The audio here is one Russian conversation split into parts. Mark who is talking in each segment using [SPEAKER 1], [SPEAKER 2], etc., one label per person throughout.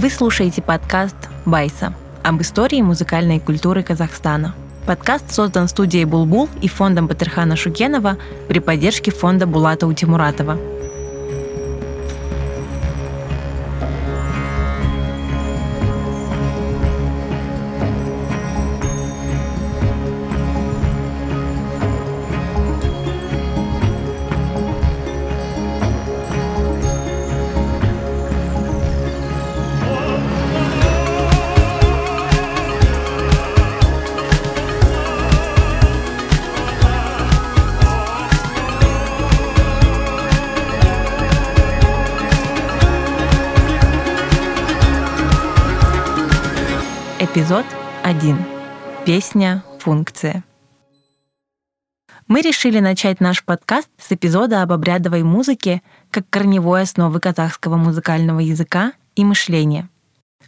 [SPEAKER 1] Вы слушаете подкаст «Байса» об истории музыкальной культуры Казахстана. Подкаст создан студией «Булбул» и фондом Батырхана Шукенова при поддержке фонда Булата Утимуратова – 1. Песня «Функция». Мы решили начать наш подкаст с эпизода об обрядовой музыке как корневой основы казахского музыкального языка и мышления.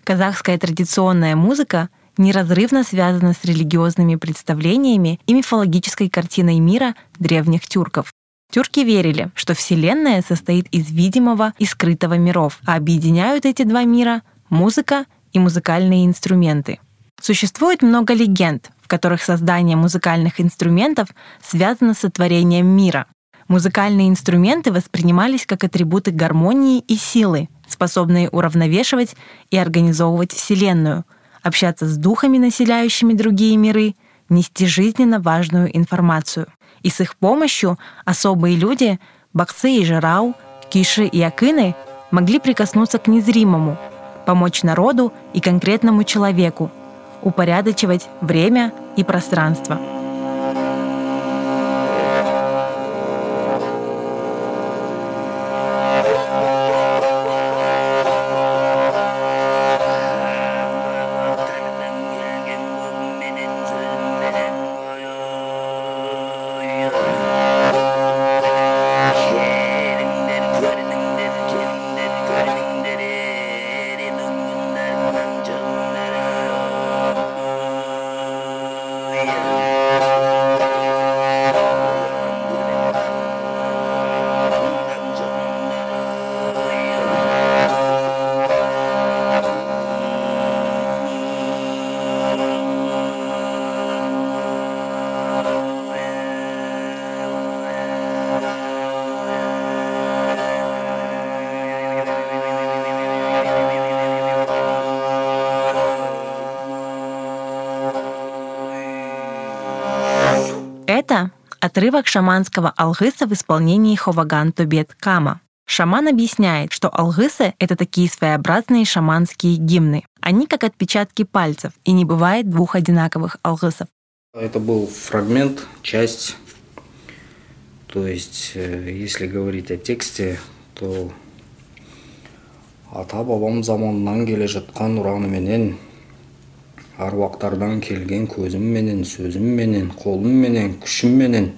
[SPEAKER 1] Казахская традиционная музыка неразрывно связана с религиозными представлениями и мифологической картиной мира древних тюрков. Тюрки верили, что Вселенная состоит из видимого и скрытого миров, а объединяют эти два мира — музыка и музыкальные инструменты. Существует много легенд, в которых создание музыкальных инструментов связано с сотворением мира. Музыкальные инструменты воспринимались как атрибуты гармонии и силы, способные уравновешивать и организовывать Вселенную, общаться с духами, населяющими другие миры, нести жизненно важную информацию. И с их помощью особые люди, баксы и жирау, киши и акины, могли прикоснуться к незримому, помочь народу и конкретному человеку, упорядочивать время и пространство. отрывок шаманского алгыса в исполнении Ховаган Тобет Кама. Шаман объясняет, что алгысы — это такие своеобразные шаманские гимны. Они как отпечатки пальцев, и не бывает двух одинаковых алгысов.
[SPEAKER 2] Это был фрагмент, часть. То есть, э, если говорить о тексте, то ата бабам заманынан келе жатқан ұраныменен аруақтардан келген көзімменен сөзімменен қолымменен күшімменен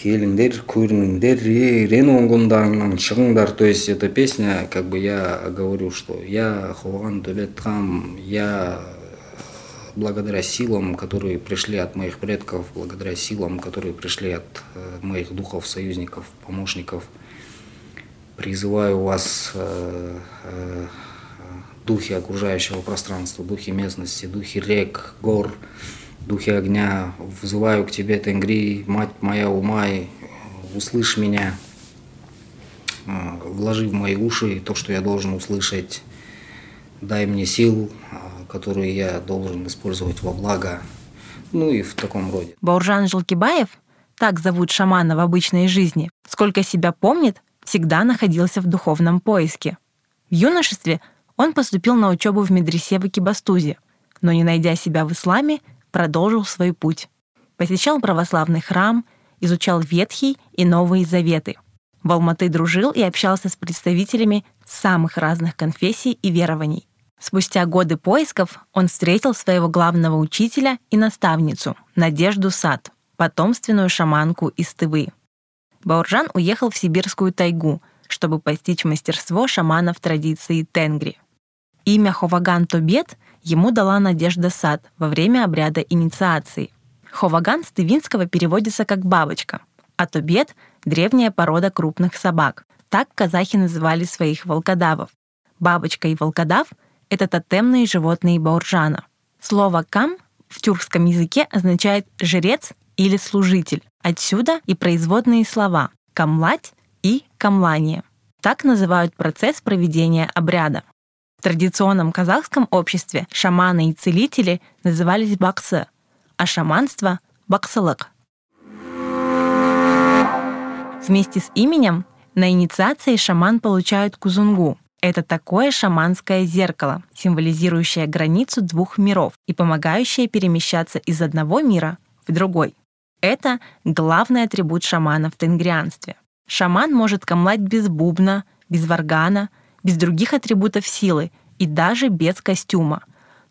[SPEAKER 2] келіңдер көріңдер ерен оңғындарыңнан шығыңдар. То есть эта песня как бы я говорю что я хован төлеткам я благодаря силам, которые пришли от моих предков, благодаря силам, которые пришли от э, моих духов, союзников, помощников, призываю вас э, э, духи окружающего пространства, духи местности, духи рек, гор, духи огня. Вызываю к тебе, Тенгри, мать моя Умай, услышь меня, а, вложи в мои уши то, что я должен услышать, дай мне сил, а, которые я должен использовать во благо, ну и в таком роде.
[SPEAKER 1] Бауржан Желкибаев, так зовут шамана в обычной жизни, сколько себя помнит, всегда находился в духовном поиске. В юношестве он поступил на учебу в медресе в Экибастузе, но, не найдя себя в исламе, продолжил свой путь. Посещал православный храм, изучал Ветхий и Новые Заветы. В Алматы дружил и общался с представителями самых разных конфессий и верований. Спустя годы поисков он встретил своего главного учителя и наставницу, Надежду Сад, потомственную шаманку из Тывы. Бауржан уехал в сибирскую тайгу, чтобы постичь мастерство шаманов традиции тенгри – Имя Ховаган Тобет ему дала Надежда Сад во время обряда инициации. Ховаган с тывинского переводится как «бабочка», а Тобет — древняя порода крупных собак. Так казахи называли своих волкодавов. Бабочка и волкодав — это тотемные животные Бауржана. Слово «кам» в тюркском языке означает «жрец» или «служитель». Отсюда и производные слова «камлать» и «камлание». Так называют процесс проведения обряда. В традиционном казахском обществе шаманы и целители назывались баксы, а шаманство — баксылык. Вместе с именем на инициации шаман получает кузунгу. Это такое шаманское зеркало, символизирующее границу двух миров и помогающее перемещаться из одного мира в другой. Это главный атрибут шамана в тенгрианстве. Шаман может камлать без бубна, без варгана, без других атрибутов силы и даже без костюма.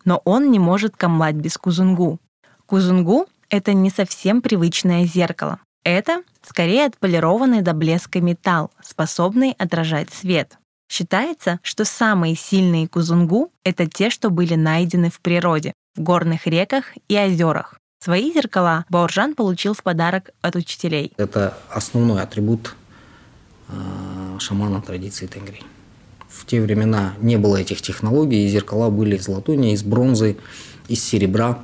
[SPEAKER 1] Но он не может камлать без кузунгу. Кузунгу — это не совсем привычное зеркало. Это скорее отполированный до блеска металл, способный отражать свет. Считается, что самые сильные кузунгу — это те, что были найдены в природе, в горных реках и озерах. Свои зеркала Бауржан получил в подарок от учителей.
[SPEAKER 2] Это основной атрибут Э, шамана традиции тенгри. В те времена не было этих технологий, и зеркала были из латуни, из бронзы, из серебра.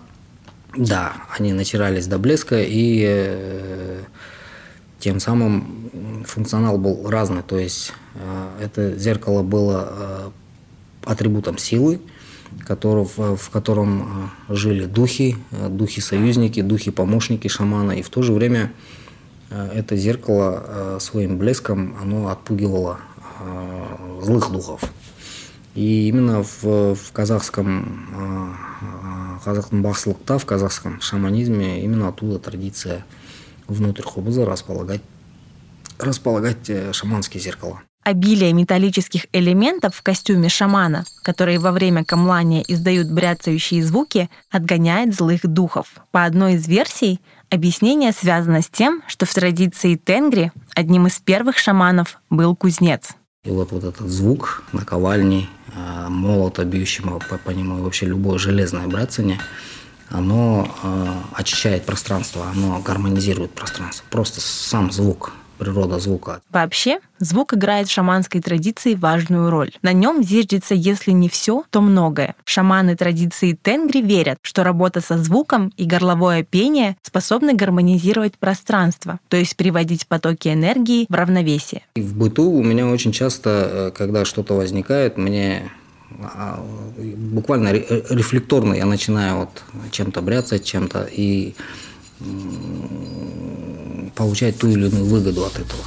[SPEAKER 2] Да, они натирались до блеска, и э, тем самым функционал был разный. То есть э, это зеркало было э, атрибутом силы, которого, в котором э, жили духи, э, духи-союзники, духи-помощники шамана, и в то же время Э, это зеркало э, своим блеском оно отпугивало э, злых духов. И именно в, в казахском, казахском бахсылыкта, в казахском шаманизме именно оттуда традиция внутрь хобуза располагать, располагать шаманские зеркала
[SPEAKER 1] обилие металлических элементов в костюме шамана, которые во время камлания издают бряцающие звуки, отгоняет злых духов. По одной из версий, объяснение связано с тем, что в традиции тенгри одним из первых шаманов был кузнец.
[SPEAKER 2] И вот, вот этот звук наковальни, а, молота, бьющего по, по нему, вообще любое железное бряцание, оно э, очищает пространство, оно гармонизирует пространство. Просто сам звук природа звука.
[SPEAKER 1] Вообще, звук играет в шаманской традиции важную роль. На нем зиждется, если не все, то многое. Шаманы традиции тенгри верят, что работа со звуком и горловое пение способны гармонизировать пространство, то есть приводить потоки энергии в равновесие.
[SPEAKER 2] И в быту у меня очень часто, э, когда что-то возникает, мне а, буквально рефлекторно я начинаю вот чем-то бряться, чем-то и получать ту или иную выгоду от этого.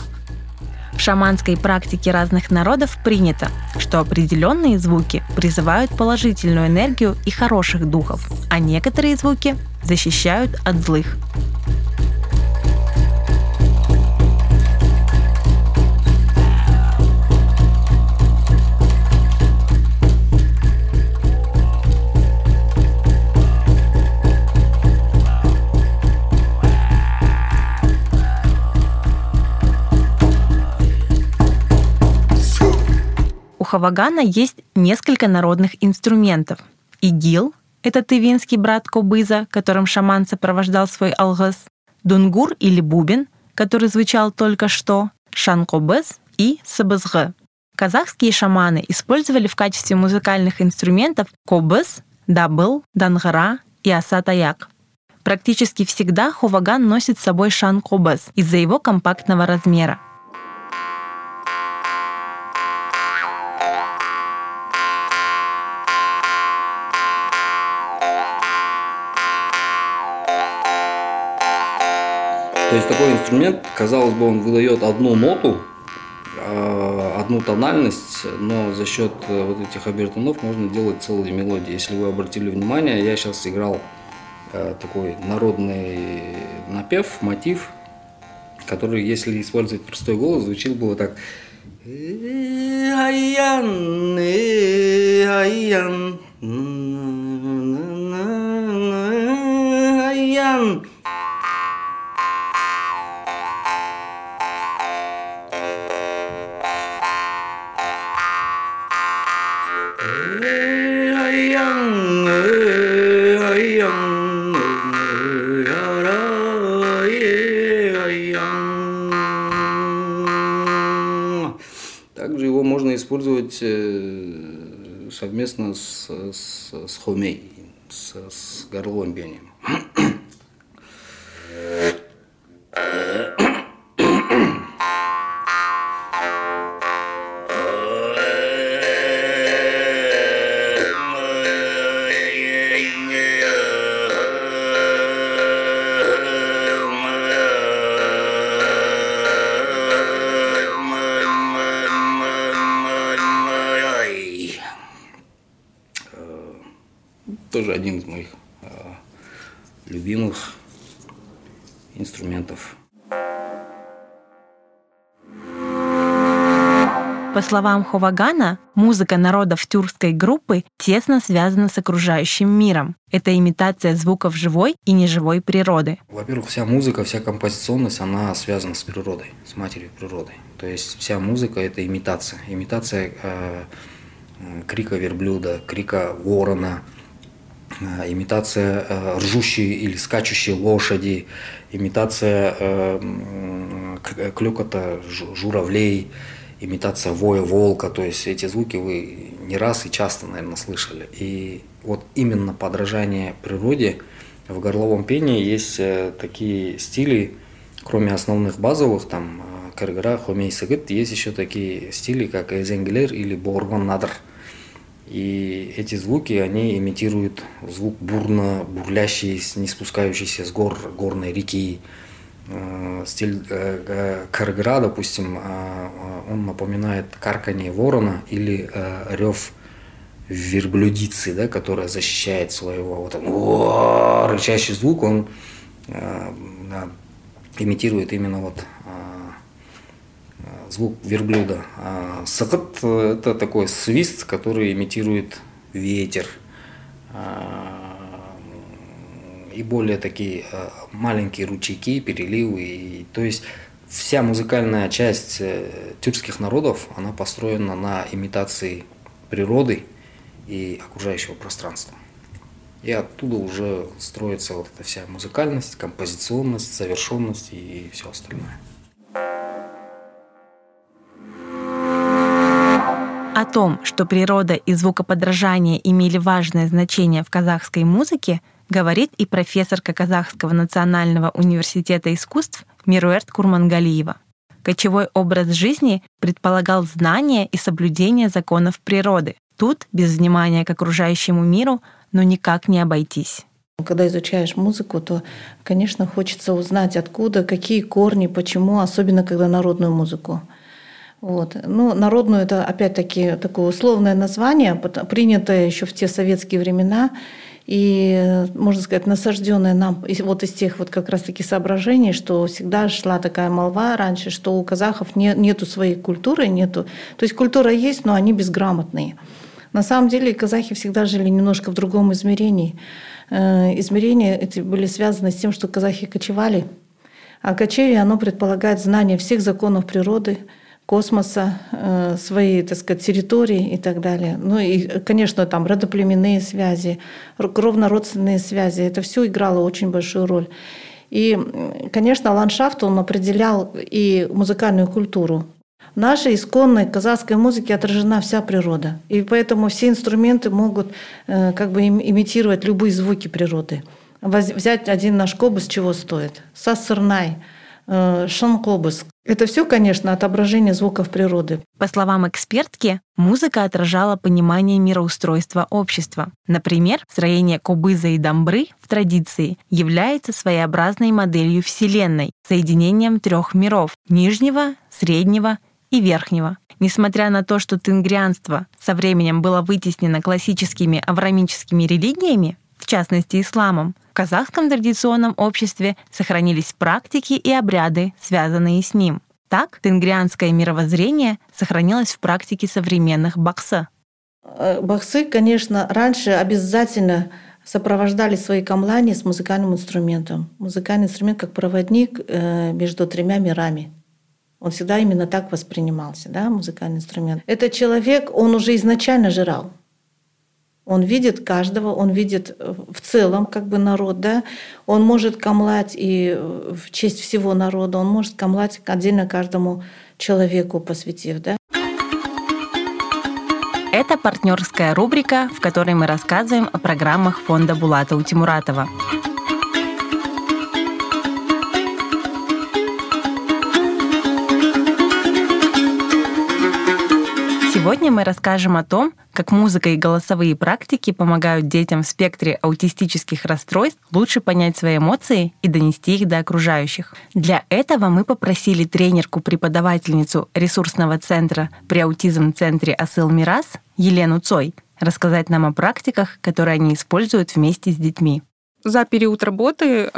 [SPEAKER 1] В шаманской практике разных народов принято, что определенные звуки призывают положительную энергию и хороших духов, а некоторые звуки защищают от злых. Хавагана есть несколько народных инструментов. Игил — это тывинский брат Кобыза, которым шаман сопровождал свой алгас, дунгур или бубен, который звучал только что, шанкобыз и сабызгы. Казахские шаманы использовали в качестве музыкальных инструментов кобыз, дабыл, дангара и асатаяк. Практически всегда хуваган носит с собой шан-кобыз из-за его компактного размера.
[SPEAKER 2] То есть такой инструмент, казалось бы, он выдает одну ноту, а, одну тональность, но за счет э, вот этих обертонов можно делать целые мелодии. Если вы обратили внимание, я сейчас играл э, такой народный напев, мотив, который, если использовать простой голос, звучит бы вот так. Аян, использовать э, совместно с, с, с хомей, с, с горловым пением. Тоже один из моих э, любимых инструментов.
[SPEAKER 1] По словам Ховагана, музыка народов тюркской группы тесно связана с окружающим миром. Это имитация звуков живой и неживой природы.
[SPEAKER 2] Во-первых, вся музыка, вся композиционность, она связана с природой, с матерью природы. То есть вся музыка – это имитация. Имитация э, крика верблюда, крика ворона – Э, имитация э, ржущей или скачущей лошади, имитация э, клюкота журавлей, имитация воя волка. То есть эти звуки вы не раз и часто, наверное, слышали. И вот именно подражание природе в горловом пении есть такие стили, кроме основных базовых, там, Каргара, Хомей Сагыт, есть еще такие стили, как Эзенгелер или Борган Надр – и эти звуки, они имитируют звук бурно бурлящий, не спускающийся с гор горной реки. Э, стиль э, Каргра, допустим, э, он напоминает карканье ворона или рев верблюдицы, да, которая защищает своего вот он, рычащий звук, он имитирует именно вот звук верблюда. А сакат – это такой свист, который имитирует ветер. А, и более такие а, маленькие ручейки, переливы. И, то есть вся музыкальная часть э, тюркских народов, она построена на имитации природы и окружающего пространства. И оттуда уже строится вот эта вся музыкальность, композиционность, завершенность и все остальное.
[SPEAKER 1] Том, что природа и звукоподражание имели важное значение в казахской музыке, говорит и профессорка Казахского национального университета искусств Мируэрт Курмангалиева. Кочевой образ жизни предполагал знание и соблюдение законов природы. Тут без внимания к окружающему миру, но никак не обойтись.
[SPEAKER 3] Когда изучаешь музыку, то, конечно, хочется узнать, откуда, какие корни, почему, особенно когда народную музыку. Вот. Ну, народную это опять-таки такое условное название, принятое еще в те советские времена и, можно сказать, насажденное нам вот из тех вот как раз-таки соображений, что всегда шла такая молва раньше, что у казахов не, нету своей культуры, нету. То есть культура есть, но они безграмотные. На самом деле казахи всегда жили немножко в другом измерении. Э, измерения эти были связаны с тем, что казахи кочевали. А кочевье, оно предполагает знание всех законов природы – космоса, э, своей, так сказать, территории и так далее. Ну и, конечно, там родоплеменные связи, кровнородственные связи. Это все играло очень большую роль. И, конечно, ландшафт, он определял и музыкальную культуру. В нашей исконной казахской музыке отражена вся природа. И поэтому все инструменты могут э, как бы имитировать любые звуки природы. Взять один наш кобус чего стоит? Сассырнай – Э, шанкобус. Это все, конечно, отображение звуков природы.
[SPEAKER 1] По словам экспертки, музыка отражала понимание мироустройства общества. Например, строение кобыза и дамбры в традиции является своеобразной моделью Вселенной, соединением трех миров — нижнего, среднего и верхнего. Несмотря на то, что тенгрианство со временем было вытеснено классическими аврамическими религиями, в частности исламом, казахском традиционном обществе сохранились практики и обряды, связанные с ним. Так, тенгрианское мировоззрение сохранилось в практике современных бакса.
[SPEAKER 3] Э, баксы, конечно, раньше обязательно сопровождали свои камлани с музыкальным инструментом. Музыкальный инструмент как проводник э, между тремя мирами. Он всегда именно так воспринимался, да, музыкальный инструмент. Этот человек, он уже изначально жрал. Он видит каждого, он видит э, в целом как бы народ, да. Он может камлать и э, в честь всего народа, он может камлать отдельно каждому человеку посвятив, да.
[SPEAKER 1] Это партнерская рубрика, в которой мы рассказываем о программах фонда Булата Утимуратова. Сегодня мы расскажем о том, как музыка и голосовые практики помогают детям в спектре аутистических расстройств лучше понять свои эмоции и донести их до окружающих. Для этого мы попросили тренерку-преподавательницу ресурсного центра при аутизм-центре Асыл Мирас Елену Цой рассказать нам о практиках, которые они используют вместе с детьми.
[SPEAKER 4] За период работы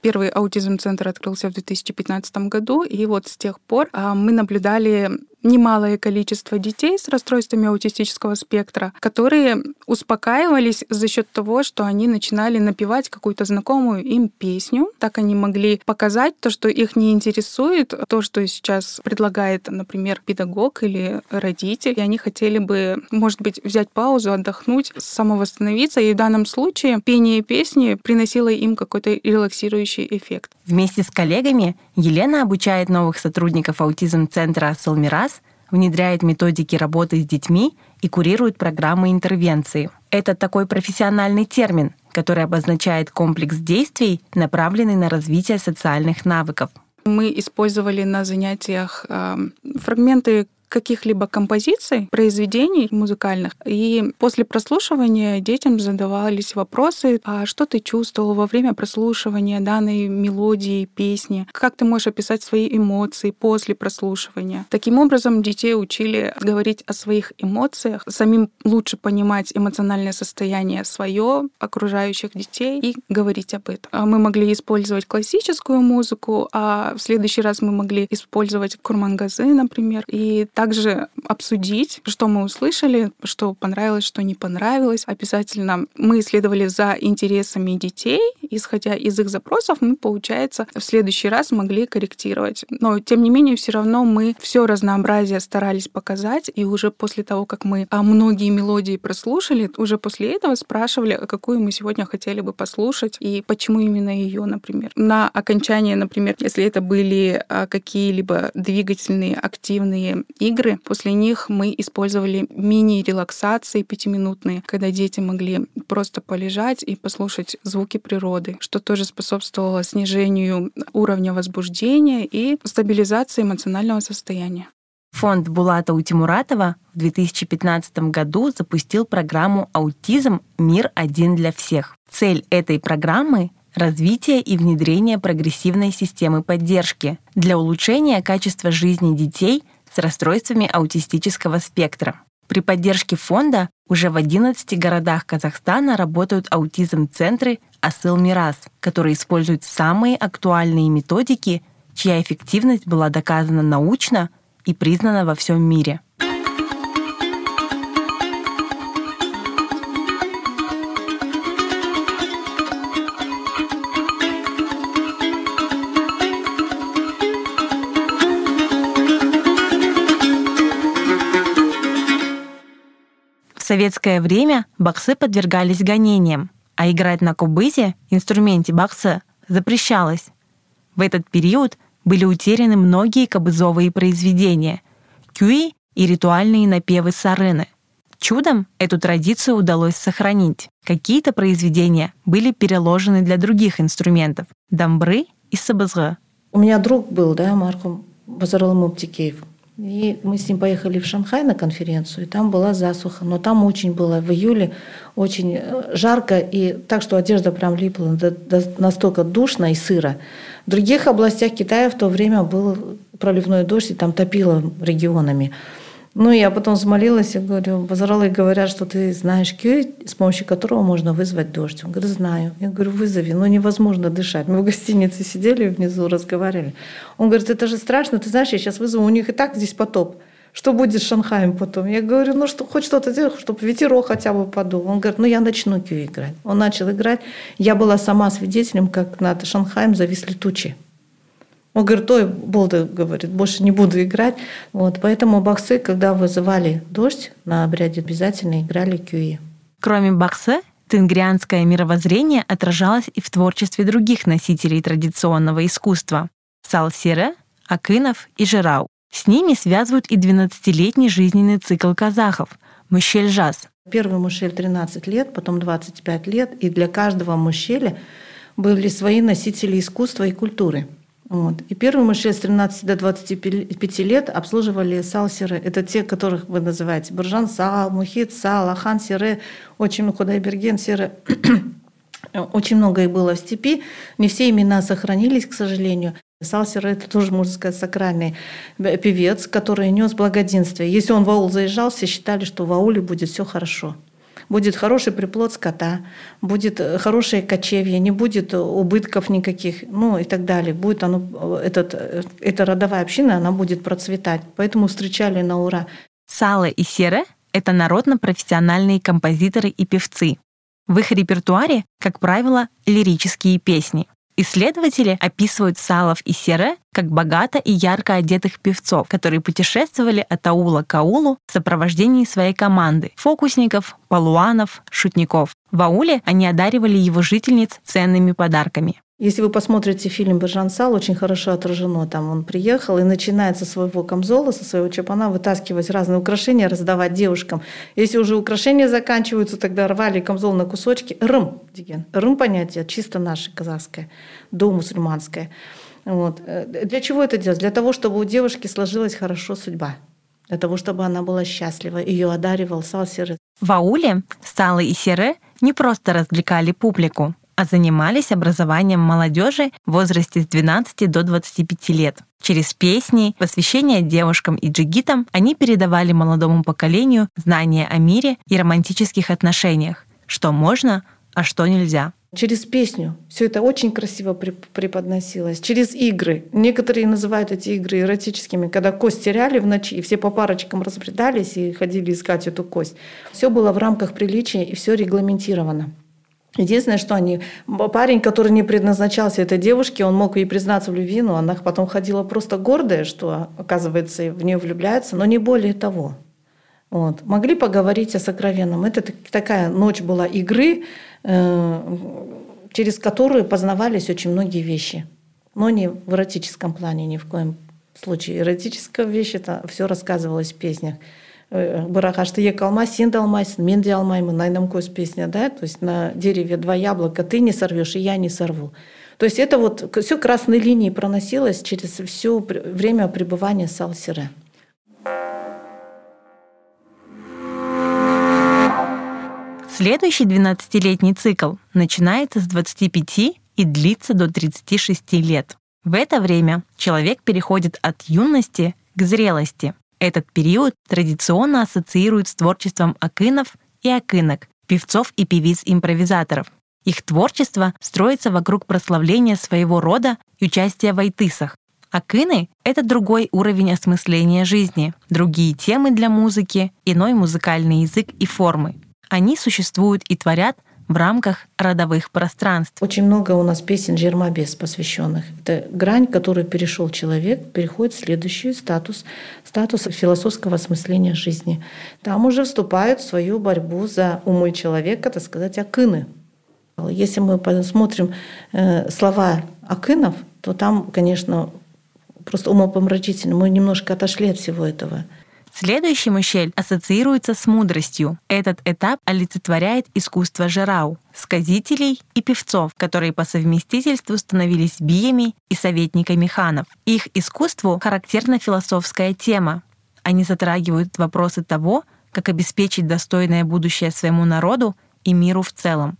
[SPEAKER 4] первый аутизм-центр открылся в 2015 году, и вот с тех пор мы наблюдали немалое количество детей с расстройствами аутистического спектра, которые успокаивались за счет того, что они начинали напевать какую-то знакомую им песню. Так они могли показать то, что их не интересует, то, что сейчас предлагает, например, педагог или родитель. И они хотели бы, может быть, взять паузу, отдохнуть, самовосстановиться. И в данном случае пение песни приносило им какой-то релаксирующий эффект.
[SPEAKER 1] Вместе с коллегами Елена обучает новых сотрудников аутизм-центра «Салмирас», внедряет методики работы с детьми и курирует программы интервенции. Это такой профессиональный термин, который обозначает комплекс действий, направленный на развитие социальных навыков.
[SPEAKER 4] Мы использовали на занятиях э, фрагменты каких-либо композиций, произведений музыкальных. И после прослушивания детям задавались вопросы, а что ты чувствовал во время прослушивания данной мелодии, песни? Как ты можешь описать свои эмоции после прослушивания? Таким образом, детей учили говорить о своих эмоциях, самим лучше понимать эмоциональное состояние свое, окружающих детей и говорить об этом. А мы могли использовать классическую музыку, а в следующий раз мы могли использовать курмангазы, например, и также обсудить, что мы услышали, что понравилось, что не понравилось. Обязательно мы исследовали за интересами детей, исходя из их запросов, мы, получается, в следующий раз могли корректировать. Но, тем не менее, все равно мы все разнообразие старались показать, и уже после того, как мы а, многие мелодии прослушали, уже после этого спрашивали, а какую мы сегодня хотели бы послушать и почему именно ее, например. На окончание, например, если это были а, какие-либо двигательные активные игры. После них мы использовали мини-релаксации пятиминутные, когда дети могли просто полежать и послушать звуки природы, что тоже способствовало снижению уровня возбуждения и стабилизации эмоционального состояния.
[SPEAKER 1] Фонд Булата Утимуратова в 2015 году запустил программу «Аутизм. Мир один для всех». Цель этой программы развитие и внедрение прогрессивной системы поддержки для улучшения качества жизни детей с расстройствами аутистического спектра. При поддержке фонда уже в 11 городах Казахстана работают аутизм-центры Асыл Мирас, которые используют самые актуальные методики, чья эффективность была доказана научно и признана во всем мире. Советское время боксы подвергались гонениям, а играть на кубызе, инструменте бокса, запрещалось. В этот период были утеряны многие кобызовые произведения, кюи и ритуальные напевы сарены. Чудом эту традицию удалось сохранить. Какие-то произведения были переложены для других инструментов – дамбры и сабызгы.
[SPEAKER 3] У меня друг был, да, Марком Базарал Муптикеев. И мы с ним поехали в Шанхай на конференцию, и там была засуха. Но там очень было в июле очень э, жарко, и так что одежда прям липла, настолько душно и сыро. В других областях Китая в то время был проливной дождь, и там топило регионами. Ну, я потом взмолилась и говорю, базаралы говорят, что ты знаешь кюй, с помощью которого можно вызвать дождь. Он говорит, знаю. Я говорю, вызови, но невозможно дышать. Мы в гостинице сидели внизу, разговаривали. Он говорит, это же страшно, ты знаешь, я сейчас вызову, у них и так здесь потоп. Что будет с Шанхаем потом? Я говорю, ну что, хоть что-то делать, чтобы ветерок хотя бы подул. Он говорит, ну я начну кью играть. Он начал играть. Я была сама свидетелем, как над Шанхаем зависли тучи. Он говорит, ой, Болда говорит, больше не буду играть. Вот, поэтому боксы, когда вызывали дождь, на обряде обязательно играли кюи.
[SPEAKER 1] Кроме бокса, тенгрианское мировоззрение отражалось и в творчестве других носителей традиционного искусства – Салсире, Акынов и Жирау. С ними связывают и 12-летний жизненный цикл казахов, мушель-жаз.
[SPEAKER 3] Первый мушель 13 лет, потом 25 лет, и для каждого мушеля были свои носители искусства и культуры. Вот. И первый мушель с 13 до 25 лет обслуживали салсеры. Это те, которых вы называете Буржан Сал, Мухит Сал, Ахан Сире, очень Худайберген Сире. Очень много их было в степи. Не все имена сохранились, к сожалению. Салсер – это тоже, можно сказать, сакральный певец, который нес благоденствие. Если он в аул заезжал, все считали, что в ауле будет все хорошо. Будет хороший приплод скота, будет э, хорошее кочевье, не будет убытков никаких, ну и так далее. Будет оно, э, этот, э, эта родовая община, она будет процветать. Поэтому встречали на ура.
[SPEAKER 1] Сала и Сере — это народно-профессиональные композиторы и певцы. В их репертуаре, как правило, лирические песни. Исследователи описывают Салов и Сере как богато и ярко одетых певцов, которые путешествовали от аула к аулу в сопровождении своей команды – фокусников, полуанов, шутников. В ауле они одаривали его жительниц ценными подарками.
[SPEAKER 3] Если вы посмотрите фильм «Бержан Сал», очень хорошо отражено. Там он приехал и начинает со своего камзола, со своего чапана вытаскивать разные украшения, раздавать девушкам. Если уже украшения заканчиваются, тогда рвали камзол на кусочки. Рым, деген. Рым понятие чисто наше казахское, до мусульманское. Вот. Э, для чего это делать? Для того, чтобы у девушки сложилась хорошо судьба. Для того, чтобы она была счастлива. Ее одаривал Сал Серы.
[SPEAKER 1] В ауле Салы и Серы не просто развлекали публику а занимались образованием молодежи в возрасте с 12 до 25 лет. Через песни, посвящение девушкам и джигитам они передавали молодому поколению знания о мире и романтических отношениях, что можно, а что нельзя.
[SPEAKER 3] Через песню. Все это очень красиво преподносилось. Через игры. Некоторые называют эти игры эротическими, когда кость теряли в ночи, и все по парочкам разбредались и ходили искать эту кость. Все было в рамках приличия и все регламентировано. Единственное, что они... Парень, который не предназначался этой девушке, он мог ей признаться в любви, но она потом ходила просто гордая, что, оказывается, в нее влюбляется, но не более того. Вот. Могли поговорить о сокровенном. Это такая ночь была игры, э, через которую познавались очень многие вещи. Но не в эротическом плане ни в коем случае. Эротическая вещь, это все рассказывалось в песнях. Э, барахашты сен де алмайсың мен де алмаймын найнам көз песня да то есть на дереве два яблока ты не сорвешь и я не сорву то есть это вот все красной линией проносилось через все время пребывания Салсера.
[SPEAKER 1] Следующий 12-летний цикл начинается с 25 и длится до 36 лет. В это время человек переходит от юности к зрелости. Этот период традиционно ассоциируют с творчеством акынов и акынок, певцов и певиц-импровизаторов. Их творчество строится вокруг прославления своего рода и участия в айтысах. Акыны — это другой уровень осмысления жизни, другие темы для музыки, иной музыкальный язык и формы. Они существуют и творят — в рамках родовых пространств.
[SPEAKER 3] Очень много у нас песен Жермобес посвященных. Это грань, которую перешел человек, переходит в следующий статус, статус философского осмысления жизни. Там уже вступают в свою борьбу за умы человека, так сказать, акыны. Если мы посмотрим э, слова акынов, то там, конечно, просто умопомрачительно. Мы немножко отошли от всего этого.
[SPEAKER 1] Следующий мущель ассоциируется с мудростью. Этот этап олицетворяет искусство жирау, сказителей и певцов, которые по совместительству становились биями и советниками ханов. Их искусству характерна философская тема. Они затрагивают вопросы того, как обеспечить достойное будущее своему народу и миру в целом.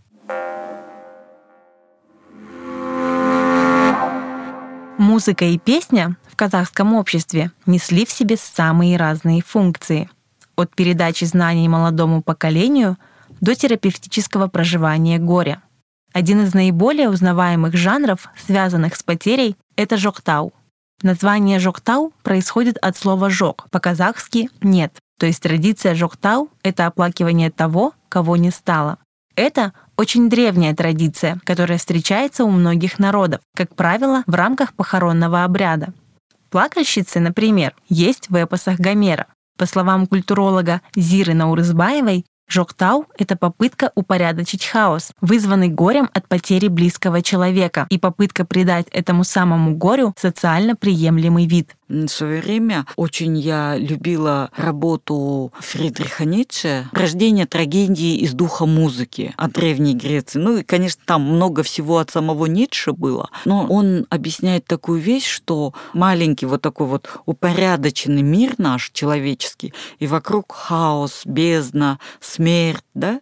[SPEAKER 1] Музыка и песня казахском обществе несли в себе самые разные функции. От передачи знаний молодому поколению до терапевтического проживания горя. Один из наиболее узнаваемых жанров, связанных с потерей, это жоктау. Название жоктау происходит от слова жок, по-казахски «нет». То есть традиция жоктау — это оплакивание того, кого не стало. Это очень древняя традиция, которая встречается у многих народов, как правило, в рамках похоронного обряда. Плакальщицы, например, есть в эпосах Гомера. По словам культуролога Зиры Наурызбаевой, Жоктау — это попытка упорядочить хаос, вызванный горем от потери близкого человека, и попытка придать этому самому горю социально приемлемый вид.
[SPEAKER 5] В свое время очень я любила работу Фридриха Ницше «Рождение трагедии из духа музыки» от Древней Греции. Ну и, конечно, там много всего от самого Ницше было, но он объясняет такую вещь, что маленький вот такой вот упорядоченный мир наш человеческий, и вокруг хаос, бездна, смерть, да,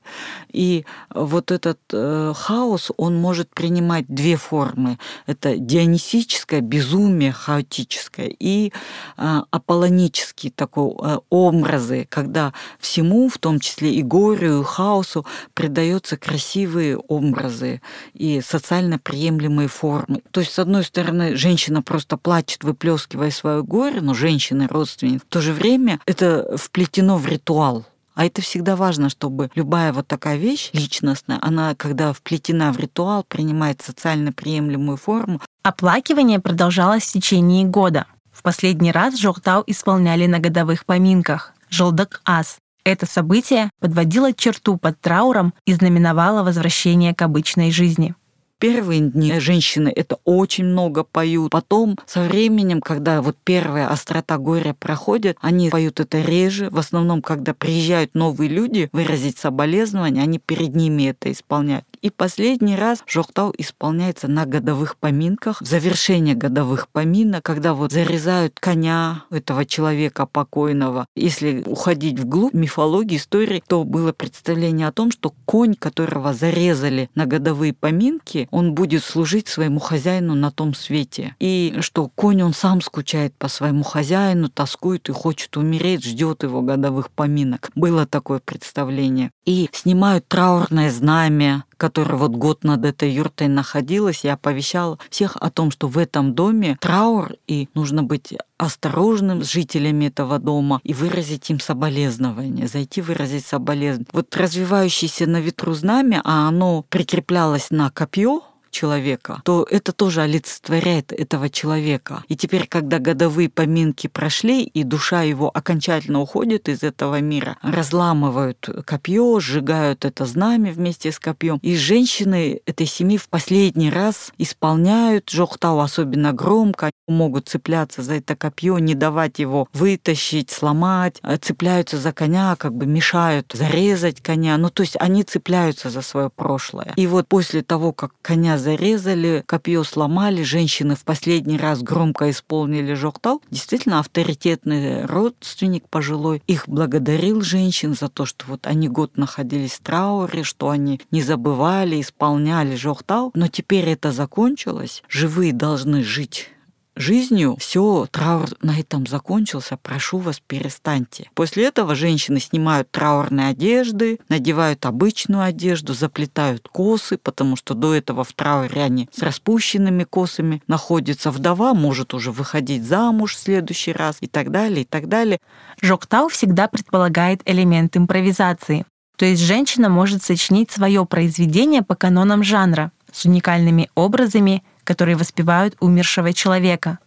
[SPEAKER 5] и вот этот э, хаос, он может принимать две формы. Это дионисическое безумие хаотическое и э, аполлонический такой э, образы, когда всему, в том числе и горю, и хаосу, придаются красивые образы и социально приемлемые формы. То есть, с одной стороны, женщина просто плачет, выплескивая свое горе, но женщины, родственники, в то же время это вплетено в ритуал. А это всегда важно, чтобы любая вот такая вещь личностная, она, когда вплетена в ритуал, принимает социально приемлемую форму.
[SPEAKER 1] Оплакивание продолжалось в течение года. В последний раз Жохтау исполняли на годовых поминках Жолдак Ас. Это событие подводило черту под трауром и знаменовало возвращение к обычной жизни.
[SPEAKER 5] Первые дни женщины это очень много поют. Потом со временем, когда вот первая острота горя проходит, они поют это реже. В основном, когда приезжают новые люди выразить соболезнования, они перед ними это исполняют. И последний раз Жоктау исполняется на годовых поминках, в завершение годовых поминок, когда вот зарезают коня этого человека покойного. Если уходить вглубь мифологии, истории, то было представление о том, что конь, которого зарезали на годовые поминки, он будет служить своему хозяину на том свете. И что конь, он сам скучает по своему хозяину, тоскует и хочет умереть, ждет его годовых поминок. Было такое представление. И снимают траурное знамя, которая вот год над этой юртой находилась, я оповещала всех о том, что в этом доме траур, и нужно быть осторожным с жителями этого дома и выразить им соболезнование, зайти выразить соболезнование. Вот развивающееся на ветру знамя, а оно прикреплялось на копье, человека, то это тоже олицетворяет этого человека. И теперь, когда годовые поминки прошли, и душа его окончательно уходит из этого мира, разламывают копье, сжигают это знамя вместе с копьем. И женщины этой семьи в последний раз исполняют жохтау особенно громко, могут цепляться за это копье, не давать его вытащить, сломать, а цепляются за коня, как бы мешают зарезать коня. Ну, то есть они цепляются за свое прошлое. И вот после того, как коня зарезали, копье сломали, женщины в последний раз громко исполнили жоктау. Действительно, авторитетный родственник пожилой их благодарил женщин за то, что вот они год находились в трауре, что они не забывали, исполняли жоктау. Но теперь это закончилось. Живые должны жить жизнью, все, траур на этом закончился, прошу вас, перестаньте. После этого женщины снимают траурные одежды, надевают обычную одежду, заплетают косы, потому что до этого в трауре они с распущенными косами находятся. Вдова может уже выходить замуж в следующий раз и так далее, и так далее.
[SPEAKER 1] Жоктау всегда предполагает элемент импровизации. То есть женщина может сочинить свое произведение по канонам жанра с уникальными образами, которые воспевают умершего человека.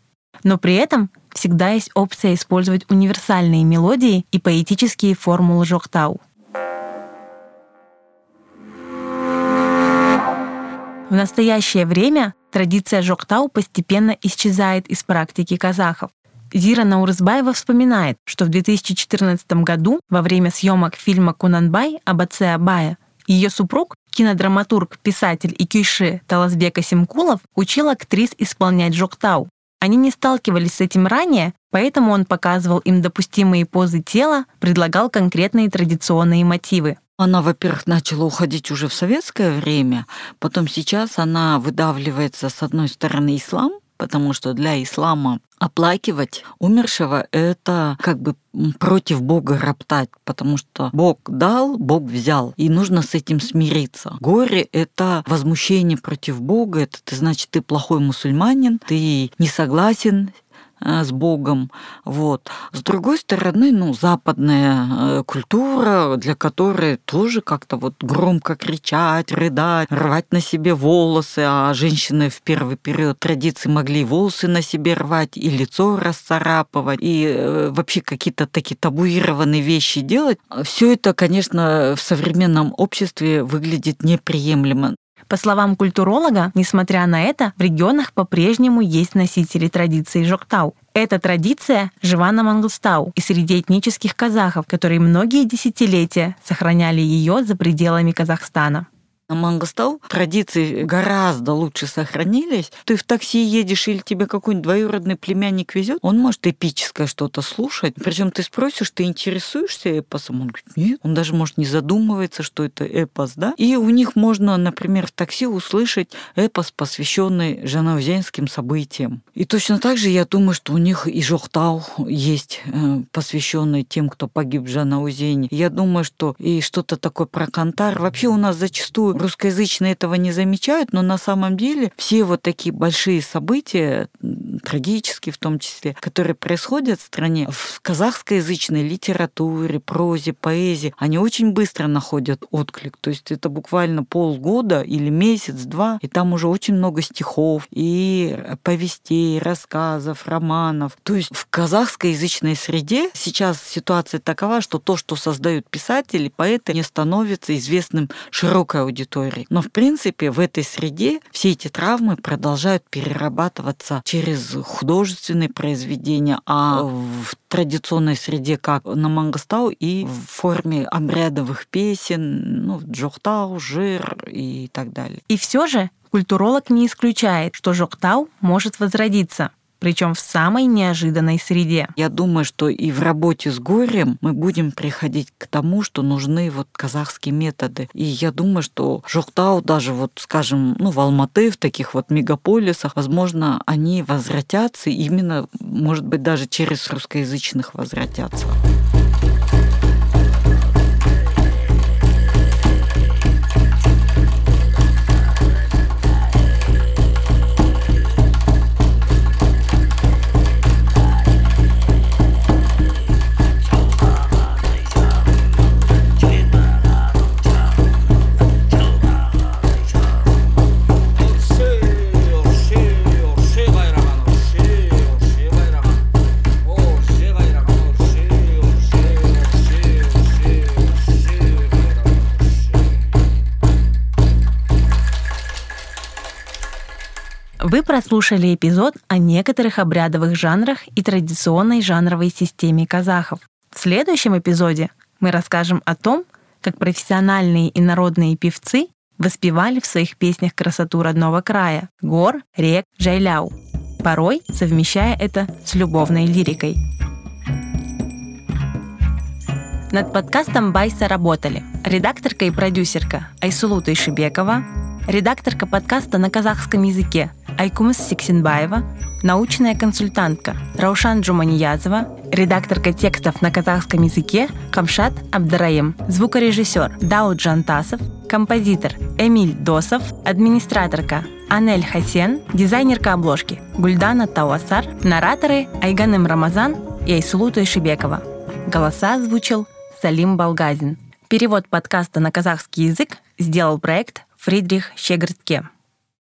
[SPEAKER 1] Но при этом всегда есть опция использовать универсальные мелодии и поэтические формулы жоктау. В настоящее время традиция жоктау постепенно исчезает из практики казахов. Зира Наурызбаева вспоминает, что в 2014 году во время съемок фильма «Кунанбай» об отце Абая ее супруг, кинодраматург, писатель и кюйши Таласбека Симкулов, учил актрис исполнять жоктау. Они не сталкивались с этим ранее, поэтому он показывал им допустимые позы тела, предлагал конкретные традиционные мотивы.
[SPEAKER 5] Она, во-первых, начала уходить уже в советское время, потом сейчас она выдавливается с одной стороны ислам, потому что для ислама оплакивать умершего — это как бы против Бога роптать, потому что Бог дал, Бог взял, и нужно с этим смириться. Горе — это возмущение против Бога, это ты, значит, ты плохой мусульманин, ты не согласен с Богом. Вот. С другой стороны, ну, западная э, культура, для которой тоже как-то вот громко кричать, рыдать, рвать на себе волосы, а женщины в первый период традиции могли волосы на себе рвать и лицо расцарапывать, и э, вообще какие-то такие табуированные вещи делать. Все это, конечно, в современном обществе выглядит неприемлемо.
[SPEAKER 1] По словам культуролога, несмотря на это, в регионах по-прежнему есть носители традиции жоктау. Эта традиция жива на Мангустау и среди этнических казахов, которые многие десятилетия сохраняли ее за пределами Казахстана.
[SPEAKER 5] На Мангостау традиции гораздо лучше сохранились. Ты в такси едешь или тебе какой-нибудь двоюродный племянник везет, он может эпическое что-то слушать. Причем ты спросишь, ты интересуешься эпосом? Он говорит, нет. Он даже, может, не задумывается, что это эпос, да? И у них можно, например, в такси услышать эпос, посвященный жанаузенским событиям. И точно так же я думаю, что у них и Жохтау есть, э, посвященный тем, кто погиб в Жанаузене. Я думаю, что и что-то такое про Кантар. Вообще у нас зачастую русскоязычные этого не замечают, но на самом деле все вот такие большие события, трагические в том числе, которые происходят в стране, в казахскоязычной литературе, прозе, поэзии, они очень быстро находят отклик. То есть это буквально полгода или месяц-два, и там уже очень много стихов и повестей, рассказов, романов. То есть в казахскоязычной среде сейчас ситуация такова, что то, что создают писатели, поэты, не становится известным широкой аудитории аудитории. Но, в принципе, в этой среде все эти травмы продолжают перерабатываться через художественные произведения, а в традиционной среде, как на Мангостау, и в форме обрядовых песен, ну, джохтау, жир и так далее.
[SPEAKER 1] И все же культуролог не исключает, что Жоктау может возродиться причем в самой неожиданной среде.
[SPEAKER 5] Я думаю, что и в работе с горем мы будем приходить к тому, что нужны вот казахские методы. И я думаю, что Жухтау даже вот, скажем, ну, в Алматы, в таких вот мегаполисах, возможно, они возвратятся, именно, может быть, даже через русскоязычных возвратятся.
[SPEAKER 1] Вы прослушали эпизод о некоторых обрядовых жанрах и традиционной жанровой системе казахов. В следующем эпизоде мы расскажем о том, как профессиональные и народные певцы воспевали в своих песнях красоту родного края — гор, рек, жайляу, порой совмещая это с любовной лирикой. Над подкастом Байса работали редакторка и продюсерка Айсулута Ишибекова, редакторка подкаста на казахском языке Айкумыс Сиксенбаева, научная консультантка Раушан Джуманиязова, редакторка текстов на казахском языке Камшат Абдараим, звукорежиссер Дауд Джантасов, композитор Эмиль Досов, администраторка Анель Хасен, дизайнерка обложки Гульдана Тауасар, нараторы Айганым Рамазан и Айсулута Ишибекова. Голоса озвучил Салим Балгазин. Перевод подкаста на казахский язык сделал проект Фридрих Щегртке.